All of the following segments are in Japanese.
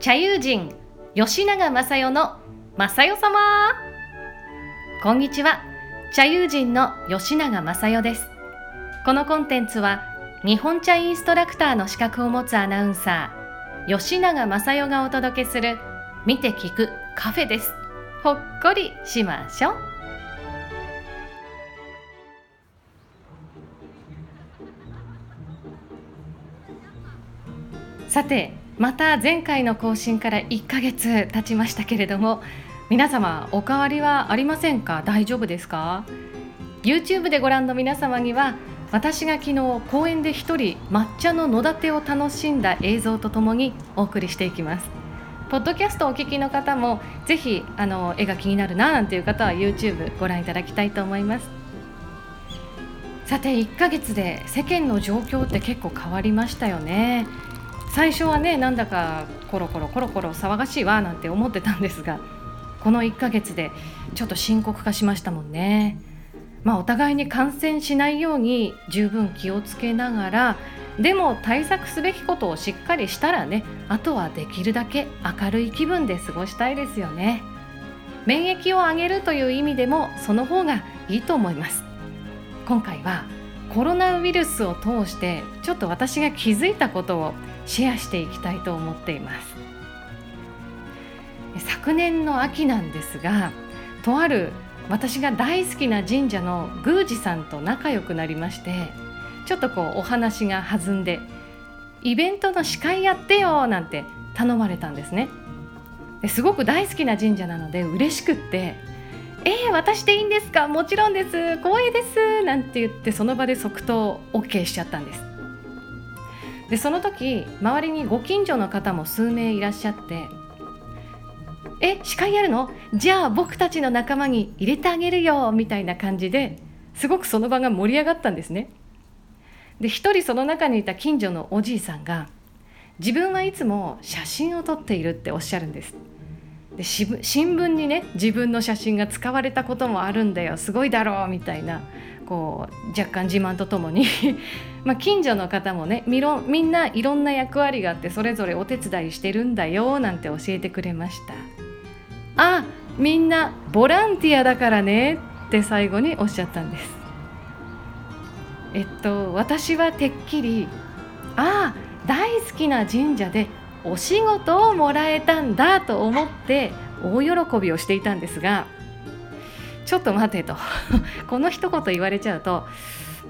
茶友人吉永正代の正代様。こんにちは。茶友人の吉永正代です。このコンテンツは日本茶インストラクターの資格を持つアナウンサー吉永正代がお届けする見て聞くカフェです。ほっこりしましょう。さてまた前回の更新から1ヶ月経ちましたけれども皆様お変わりはありませんか？大丈夫ですか？YouTube でご覧の皆様には私が昨日公園で一人抹茶の野立てを楽しんだ映像とともにお送りしていきます。ポッドキャストをお聞きの方もぜひあの絵が気になるななんていう方は YouTube ご覧いただきたいと思います。さて1ヶ月で世間の状況って結構変わりましたよね。最初はねなんだかコロコロコロコロ騒がしいわなんて思ってたんですがこの1ヶ月でちょっと深刻化しましたもんね。まあ、お互いに感染しないように十分気をつけながらでも対策すべきことをしっかりしたらねあとはできるだけ明るい気分で過ごしたいですよね免疫を上げるという意味でもその方がいいと思います今回はコロナウイルスを通してちょっと私が気づいたことをシェアしていきたいと思っています。昨年の秋なんですがとある私が大好きな神社の宮司さんと仲良くなりましてちょっとこうお話が弾んでイベントの司会やってよなんて頼まれたんですね。ですごく大好きな神社なので嬉しくって「えー、私でいいんですか？もちろんです。光栄です」なんて言ってその場で即答 OK しちゃったんです。でその時周りにご近所の方も数名いらっしゃって「え司会やるの？じゃあ僕たちの仲間に入れてあげるよ」みたいな感じですごくその場が盛り上がったんですね。で一人その中にいた近所のおじいさんが自分はいつも写真を撮っているっておっしゃるんです。で新聞にね自分の写真が使われたこともあるんだよすごいだろうみたいなこう若干自慢とともに。ま近所の方もねみろみんないろんな役割があってそれぞれお手伝いしてるんだよなんて教えてくれましたあみんなボランティアだからねって最後におっしゃったんです。えっと私はてっきりああ大好きな神社でお仕事をもらえたんだと思って大喜びをしていたんですがちょっと待てと。この一言言われちゃうと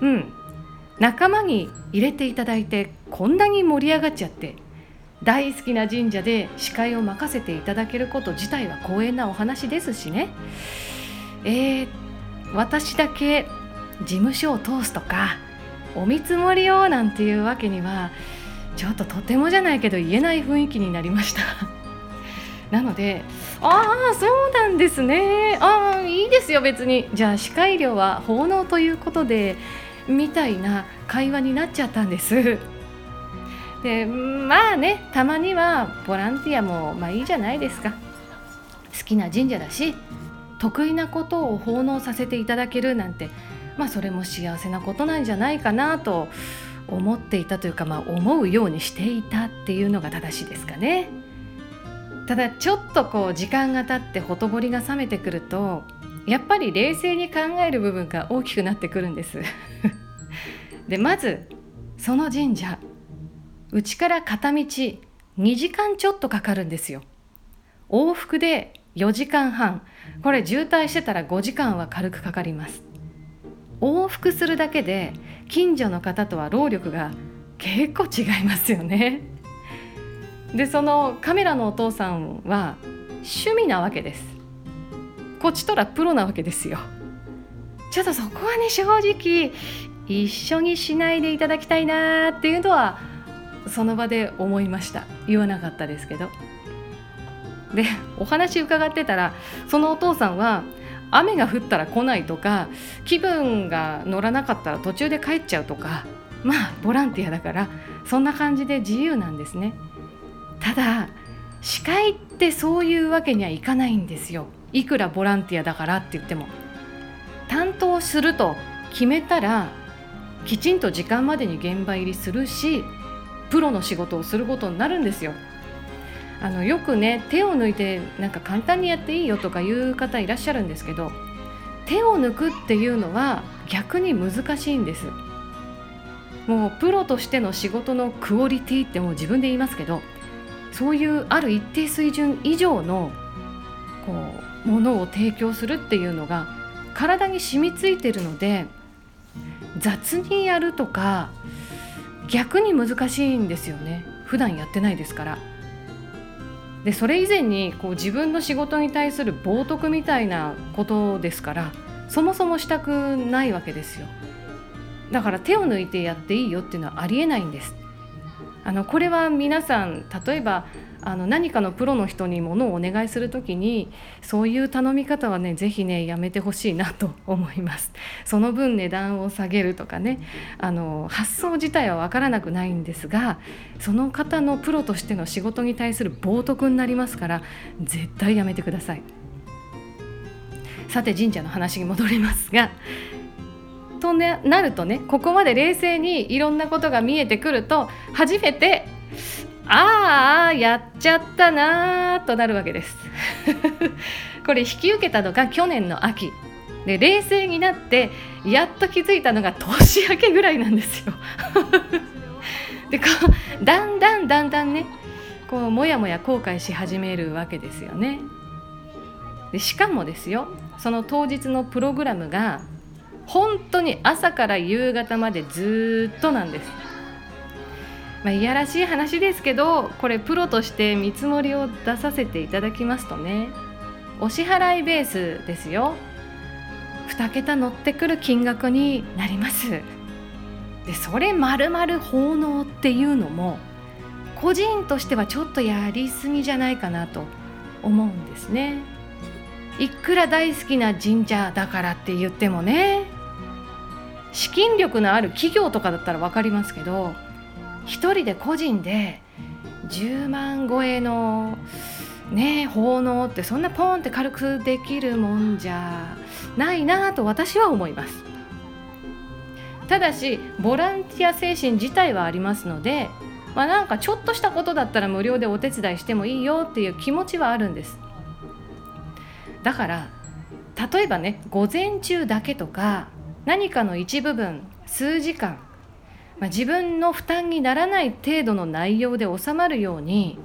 うん仲間に入れていただいてこんなに盛り上がっちゃって大好きな神社で司会を任せていただけること自体は光栄なお話ですしね。えー、私だけ事務所を通すとかお見積もりをなんていうわけにはちょっととてもじゃないけど言えない雰囲気になりました。なのでああそうなんですね。ああいいですよ別に。じゃあ司会料は奉納ということでみたいな会話になっちゃったんです。でまあねたまにはボランティアもまあいいじゃないですか。好きな神社だし得意なことを奉納させていただけるなんてまあそれも幸せなことなんじゃないかなと思っていたというか、まあ、思うようにしていたっていうのが正しいですかね。ただちょっとこう時間が経ってほとぼりが冷めてくるとやっぱり冷静に考える部分が大きくなってくるんです。でまずその神社うちから片道2時間ちょっとかかるんですよ。往復で4時間半。これ渋滞してたら5時間は軽くかかります。往復するだけで近所の方とは労力が結構違いますよね。でそのカメラのお父さんは趣味なわけです。こっちとらプロなわけですよ。ちょっとそこはね正直一緒にしないでいただきたいなっていうのはその場で思いました。言わなかったですけど。でお話伺ってたらそのお父さんは雨が降ったら来ないとか気分が乗らなかったら途中で帰っちゃうとかまあボランティアだからそんな感じで自由なんですね。ただ司会ってそういうわけにはいかないんですよ。いくらボランティアだからって言っても。担当すると決めたらきちんと時間までに現場入りするしプロの仕事をすることになるんですよ。あのよくね手を抜いてなんか簡単にやっていいよとかいう方いらっしゃるんですけど手を抜くっていうのは逆に難しいんです。もうプロとしての仕事のクオリティってもう自分で言いますけどそういうある一定水準以上のこうものを提供するっていうのが体に染みついてるので雑にやるとか逆に難しいんですよね。普段やってないですから。でそれ以前にこう自分の仕事に対する冒涜みたいなことですからそもそもしたくないわけですよ。だから手を抜いてやっていいよっていうのはありえないんです。あのこれは皆さん例えばあの何かのプロの人にものをお願いする時にそういう頼み方はね是非ねやめてほしいなと思います。その分値段を下げるとかねあの発想自体は分からなくないんですがその方のプロとしての仕事に対する冒涜になりますから絶対やめてください。さて神社の話に戻りますがと、ね、なるとねここまで冷静にいろんなことが見えてくると初めてああやっちゃったなーとなるわけです。これ引き受けたのが去年の秋。で冷静になってやっと気づいたのが年明けぐらいなんですよ。でこうだんだんだんだんねこうもやもや後悔し始めるわけですよね。でしかもですよその当日のプログラムが本当に朝から夕方までずっとなんです。まあ、いやらしい話ですけどこれプロとして見積もりを出させていただきますとねお支払いベースですよ。2桁乗ってくる金額になります。でそれまるまる奉納っていうのも個人としてはちょっとやりすぎじゃないかなと思うんですね。いくら大好きな神社だからって言ってもね資金力のある企業とかだったら分かりますけど1人で個人で10万超えのね奉納ってそんなポンって軽くできるもんじゃないなと私は思います。ただしボランティア精神自体はありますのでまあ、なんかちょっとしたことだったら無料でお手伝いしてもいいよっていう気持ちはあるんです。だから例えばね午前中だけとか何かの一部分数時間。まあ、自分の負担にならない程度の内容で収まるように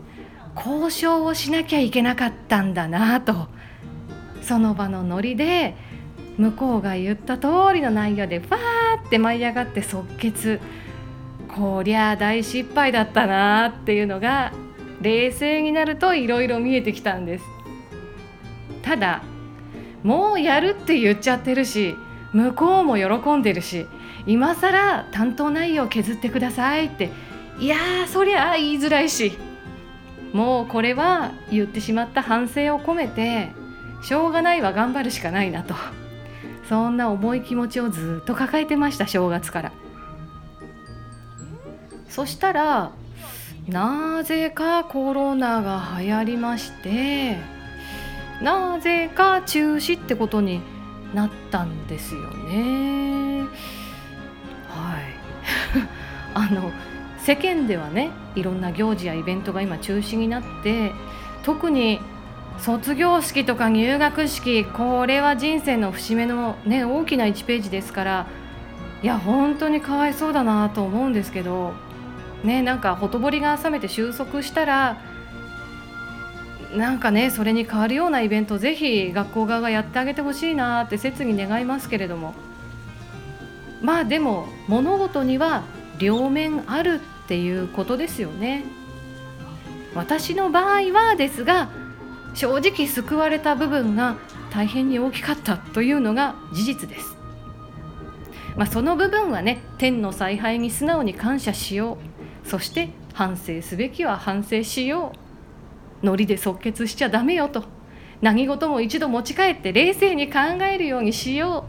交渉をしなきゃいけなかったんだなと。その場のノリで向こうが言った通りの内容でファーって舞い上がって即決。こりゃあ大失敗だったなっていうのが冷静になるといろいろ見えてきたんです。ただもうやるって言っちゃってるし向こうも喜んでるし今更担当内容削ってくださいっていやそりゃ言いづらいしもうこれは言ってしまった反省を込めてしょうがないは頑張るしかないなと。そんな重い気持ちをずっと抱えてました正月から。そしたらなぜかコロナが流行りましてなぜか中止ってことになったんですよね。はい あの世間ではねいろんな行事やイベントが今中止になって特に卒業式とか入学式これは人生の節目の、ね、大きな1ページですからいや本当にかわいそうだなと思うんですけど、ね、なんかほとぼりが冷めて収束したらなんかねそれに変わるようなイベントぜひ学校側がやってあげてほしいなって切に願いますけれどもまあでも物事には両面あるっていうことですよね。私の場合はですが正直救われた部分が大変に大きかったというのが事実です。まあ、その部分はね天の采配に素直に感謝しようそして反省すべきは反省しようノリで即決しちゃダメよと。何事も一度持ち帰って冷静に考えるようにしよ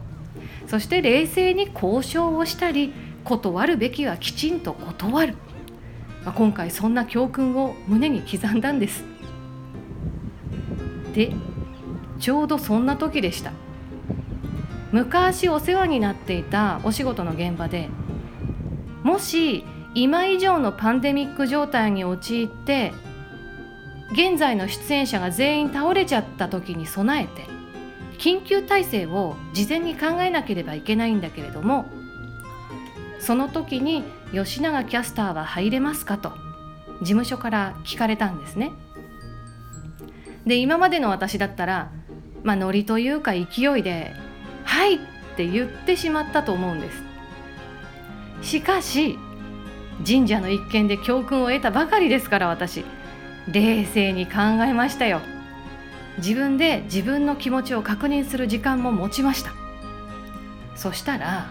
う。そして冷静に交渉をしたり断るべきはきちんと断る、まあ、今回そんな教訓を胸に刻んだんです。でちょうどそんな時でした。昔お世話になっていたお仕事の現場でもし今以上のパンデミック状態に陥って現在の出演者が全員倒れちゃった時に備えて緊急体制を事前に考えなければいけないんだけれどもその時に吉永キャスターは入れますかと事務所から聞かれたんですね。で今までの私だったらまあノリというか勢いで「はい!」って言ってしまったと思うんです。しかし神社の一件で教訓を得たばかりですから私冷静に考えましたよ。自分で自分の気持ちを確認する時間も持ちました。そしたら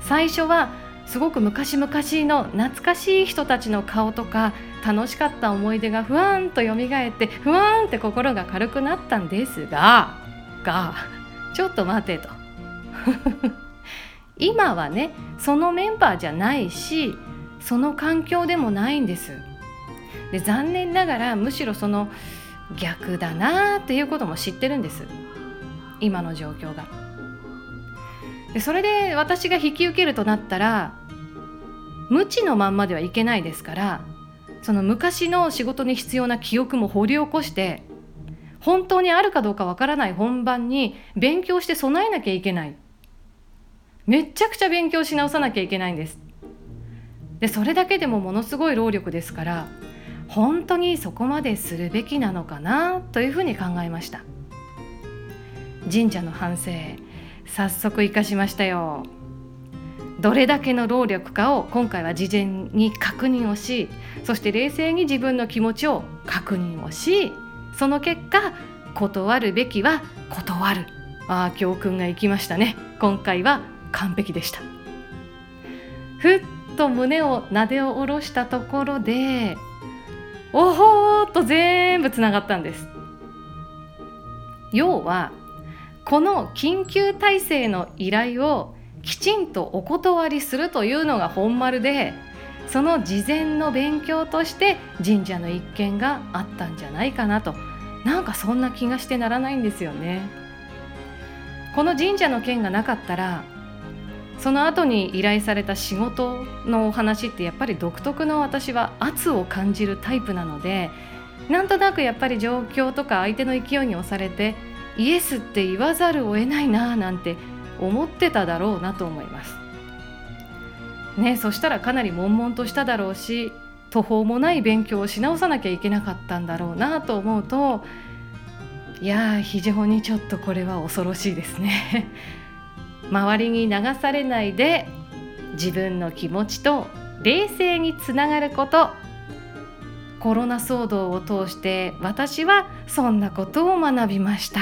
最初はすごく昔々の懐かしい人たちの顔とか楽しかった思い出がふわんと蘇ってふわんって心が軽くなったんですががちょっと待てと。今はねそのメンバーじゃないしその環境でもないんです。で残念ながらむしろその逆だなっていうことも知ってるんです。今の状況が。でそれで私が引き受けるとなったら無知のまんまではいけないですからその昔の仕事に必要な記憶も掘り起こして本当にあるかどうかわからない本番に勉強して備えなきゃいけない。めっちゃくちゃ勉強し直さなきゃいけないんです。でそれだけでもものすごい労力ですから本当にそこまでするべきなのかなというふうに考えました。神社の反省早速生かしましたよ。どれだけの労力かを今回は事前に確認をしそして冷静に自分の気持ちを確認をしその結果断るべきは断る。ああ教訓が生きましたね。今回は完璧でした。ふっと胸をなで下ろしたところでおほーっと全部つながったんです要はこの緊急体制の依頼をきちんとお断りするというのが本丸でその事前の勉強として神社の一件があったんじゃないかなとなんかそんな気がしてならないんですよね。この神社の件がなかったらその後に依頼された仕事のお話ってやっぱり独特の私は圧を感じるタイプなのでなんとなくやっぱり状況とか相手の勢いに押されてイエスって言わざるを得ないななんて思ってただろうなと思います。ねそしたらかなり悶々としただろうし途方もない勉強をし直さなきゃいけなかったんだろうなと思うといや非常にちょっとこれは恐ろしいですね。周りに流されないで自分の気持ちと冷静につながることコロナ騒動を通して私はそんなことを学びました。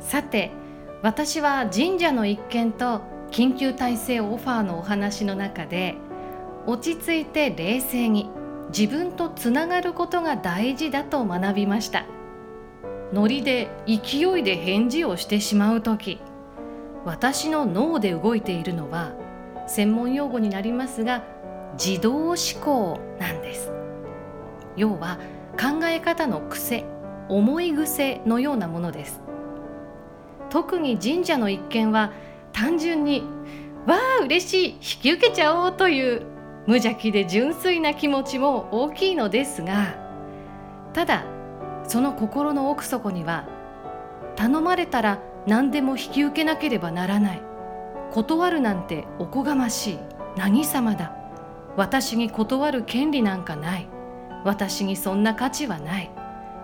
さて私は神社の一件と緊急体制オファーのお話の中で落ち着いて冷静に自分とつながることが大事だと学びました。ノリで勢いで返事をしてしまう時私の脳で動いているのは専門用語になりますが自動思考なんです。要は考え方の癖思い癖のようなものです。特に神社の一件は単純に「わあ嬉しい引き受けちゃおう」という無邪気で純粋な気持ちも大きいのですがただその心の奥底には頼まれたら何でも引き受けなければならない断るなんておこがましい何様だ私に断る権利なんかない私にそんな価値はない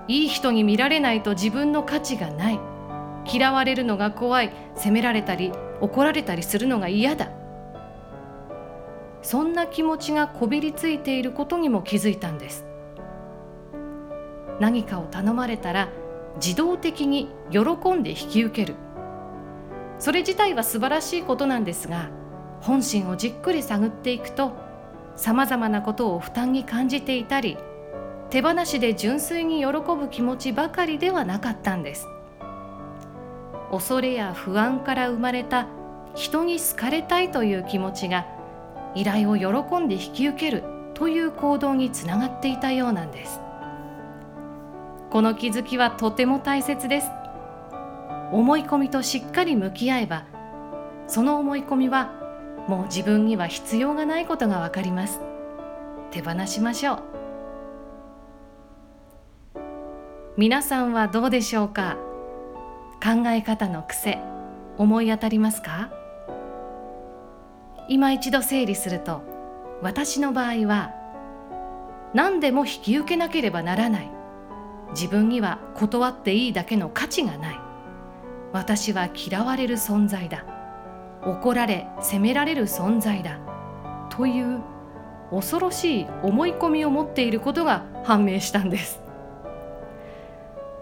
いい人に見られないと自分の価値がない嫌われるのが怖い責められたり怒られたりするのが嫌だ。そんな気持ちがこびりついていることにも気づいたんです。何かを頼まれたら自動的に喜んで引き受ける。それ自体は素晴らしいことなんですが本心をじっくり探っていくとさまざまなことを負担に感じていたり手放しで純粋に喜ぶ気持ちばかりではなかったんです。恐れや不安から生まれた人に好かれたいという気持ちが依頼を喜んで引き受けるという行動につながっていたようなんです。この気づきはとても大切です。思い込みとしっかり向き合えばその思い込みはもう自分には必要がないことがわかります。手放しましょう。皆さんはどうでしょうか？考え方の癖思い当たりますか？今一度整理すると私の場合は何でも引き受けなければならない。自分には断っていいだけの価値がない。私は嫌われる存在だ。怒られ責められる存在だ。という恐ろしい思い込みを持っていることが判明したんです。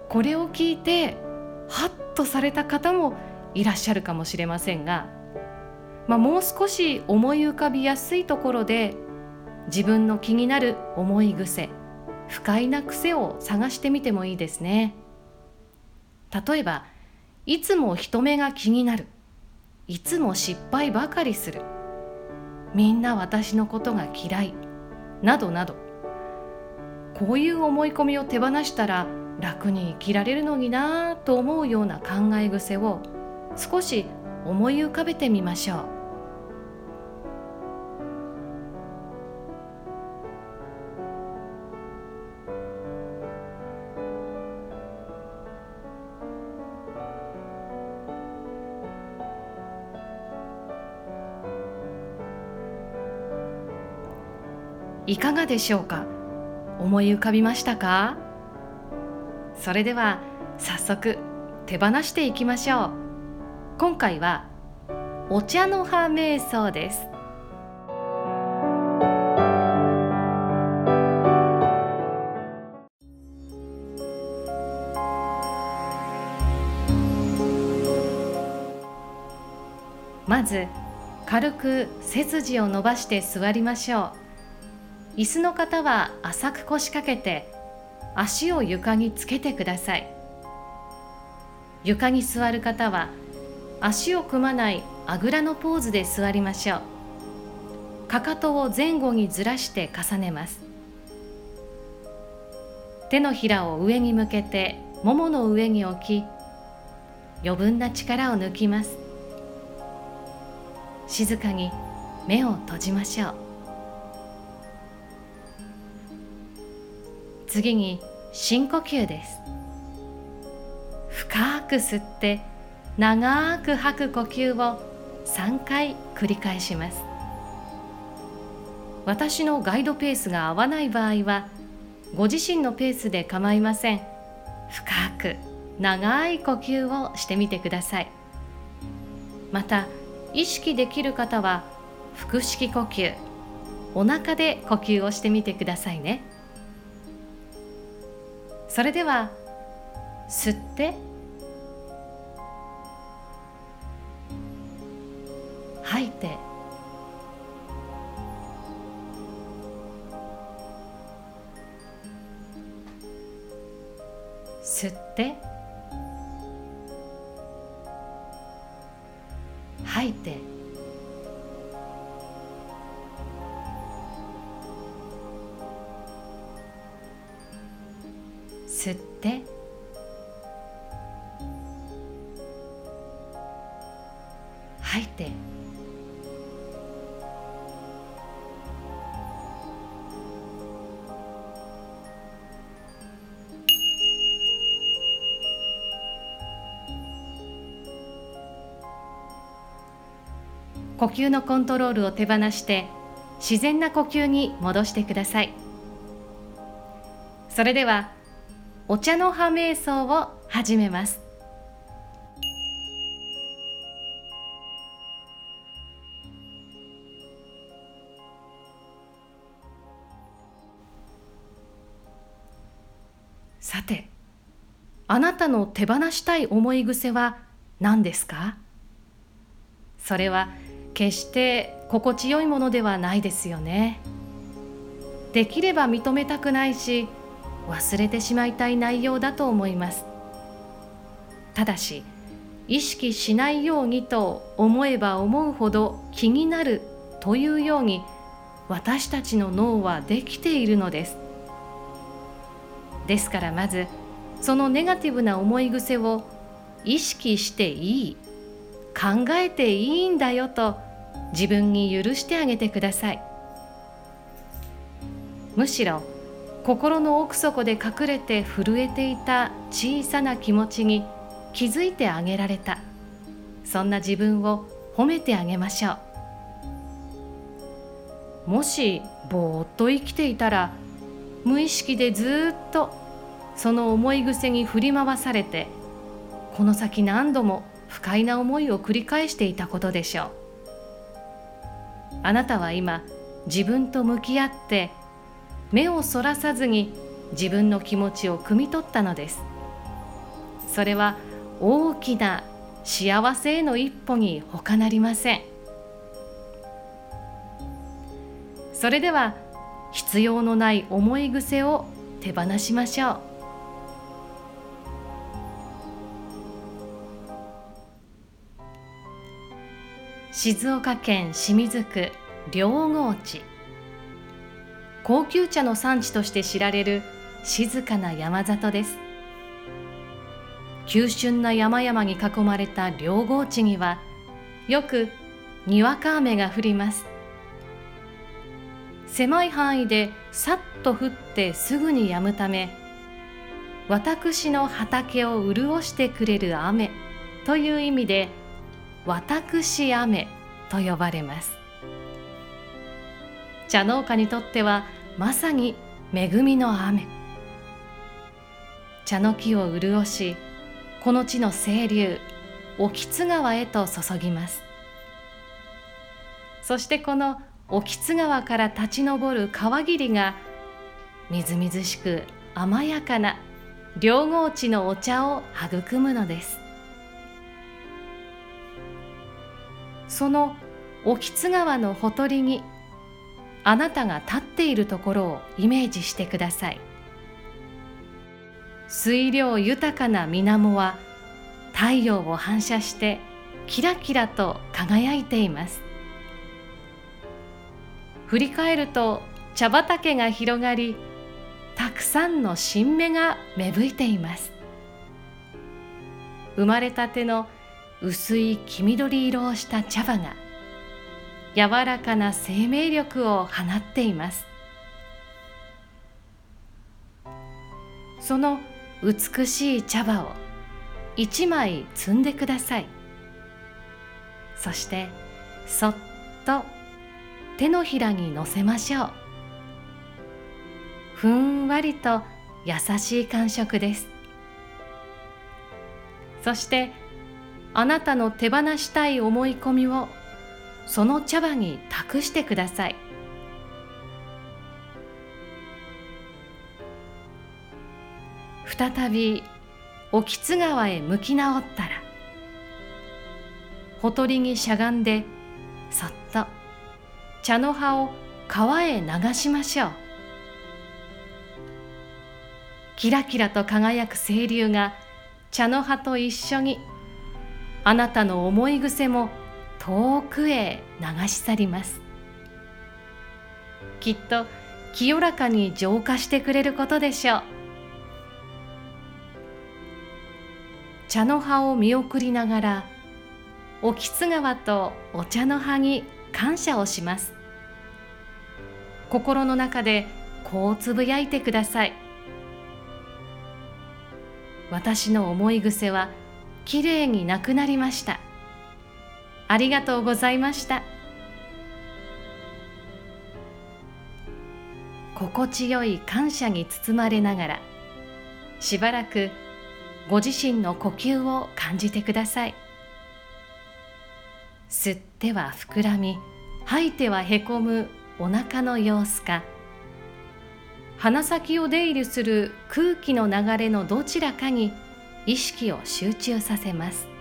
これを聞いてハッとされた方もいらっしゃるかもしれませんが、まあ、もう少し思い浮かびやすいところで自分の気になる思い癖不快な癖を探してみてもいいですね。例えばいつも人目が気になるいつも失敗ばかりするみんな私のことが嫌いなどなど。こういう思い込みを手放したら楽に生きられるのになぁと思うような考え癖を少し思い浮かべてみましょう。いかがでしょうか？思い浮かびましたか？それでは早速手放していきましょう。今回はお茶の葉瞑想です。まず軽く背筋を伸ばして座りましょう。椅子の方は浅く腰掛けて足を床につけてください。床に座る方は足を組まないあぐらのポーズで座りましょう。かかとを前後にずらして重ねます。手のひらを上に向けてももの上に置き余分な力を抜きます。静かに目を閉じましょう。次に深呼吸です。深く吸って長く吐く呼吸を3回繰り返します。私のガイドペースが合わない場合はご自身のペースで構いません。深く長い呼吸をしてみてください。また意識できる方は腹式呼吸お腹で呼吸をしてみてくださいね。それでは吸って。吐いて。吸って。吐いて。吸って。吐いて。呼吸のコントロールを手放して自然な呼吸に戻してください。それではお茶の葉瞑想を始めます。さてあなたの手放したい思い癖は何ですか？それは決して心地よいものではないですよね。できれば認めたくないし忘れてしまいたい内容だと思います。ただし意識しないようにと思えば思うほど気になるというように私たちの脳はできているのです。ですからまずそのネガティブな思い癖を意識していい考えていいんだよと自分に許してあげてください。むしろ心の奥底で隠れて震えていた小さな気持ちに気づいてあげられた。そんな自分を褒めてあげましょう。もしぼーっと生きていたら無意識でずっとその思い癖に振り回されてこの先何度も不快な思いを繰り返していたことでしょう。あなたは今自分と向き合って目をそらさずに自分の気持ちを汲み取ったのです。それは大きな幸せへの一歩に他なりません。それでは必要のない思い癖を手放しましょう。静岡県清水区両郷地。高級茶の産地として知られる静かな山里です。急峻な山々に囲まれた両郷地にはよくにわか雨が降ります。狭い範囲でさっと降ってすぐに止むため私の畑を潤してくれる雨という意味で私雨と呼ばれます。茶農家にとってはまさに恵みの雨。茶の木を潤しこの地の清流興津川へと注ぎます。そしてこの興津川から立ち上る川霧がみずみずしく甘やかな両郷地のお茶を育むのです。その興津川のほとりにあなたが立っているところをイメージしてください。水量豊かな水面は太陽を反射してキラキラと輝いています。振り返ると茶畑が広がりたくさんの新芽が芽吹いています。生まれたての薄い黄緑色をした茶葉が柔らかな生命力を放っています。その美しい茶葉を一枚摘んでください。そしてそっと手のひらにのせましょう。ふんわりと優しい感触です。そしてあなたの手放したい思い込みをその茶葉に託してください。再び興津川へ向き直ったらほとりにしゃがんでそっと茶の葉を川へ流しましょう。キラキラと輝く清流が茶の葉と一緒にあなたの思い癖も遠くへ流し去ります。きっと清らかに浄化してくれることでしょう。茶の葉を見送りながら興津川とお茶の葉に感謝をします。心の中でこうつぶやいてください。私の思い癖はきれいになくなりました。ありがとうございました。心地よい感謝に包まれながらしばらくご自身の呼吸を感じてください。吸っては膨らみ吐いてはへこむお腹の様子か鼻先を出入りする空気の流れのどちらかに意識を集中させます。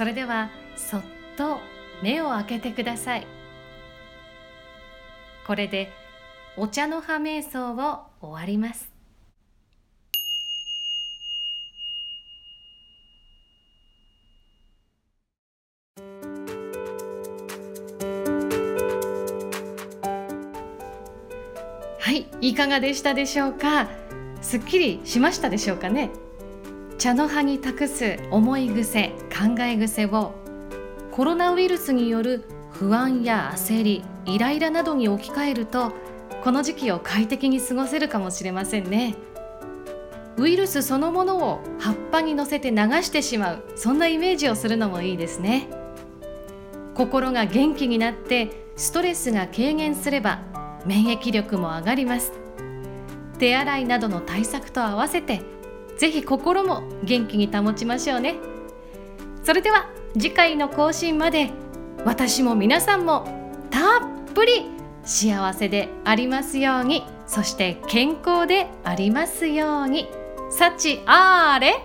それではそっと目を開けてください。これでお茶の葉瞑想を終わります。はいいかがでしたでしょうか？すっきりしましたでしょうかね？茶の葉に託す思い癖考え癖をコロナウイルスによる不安や焦りイライラなどに置き換えるとこの時期を快適に過ごせるかもしれませんね。ウイルスそのものを葉っぱに乗せて流してしまうそんなイメージをするのもいいですね。心が元気になってストレスが軽減すれば免疫力も上がります。手洗いなどの対策と合わせてぜひ心も元気に保ちましょうね。それでは次回の更新まで私も皆さんもたっぷり幸せでありますようにそして健康でありますように。幸あれ。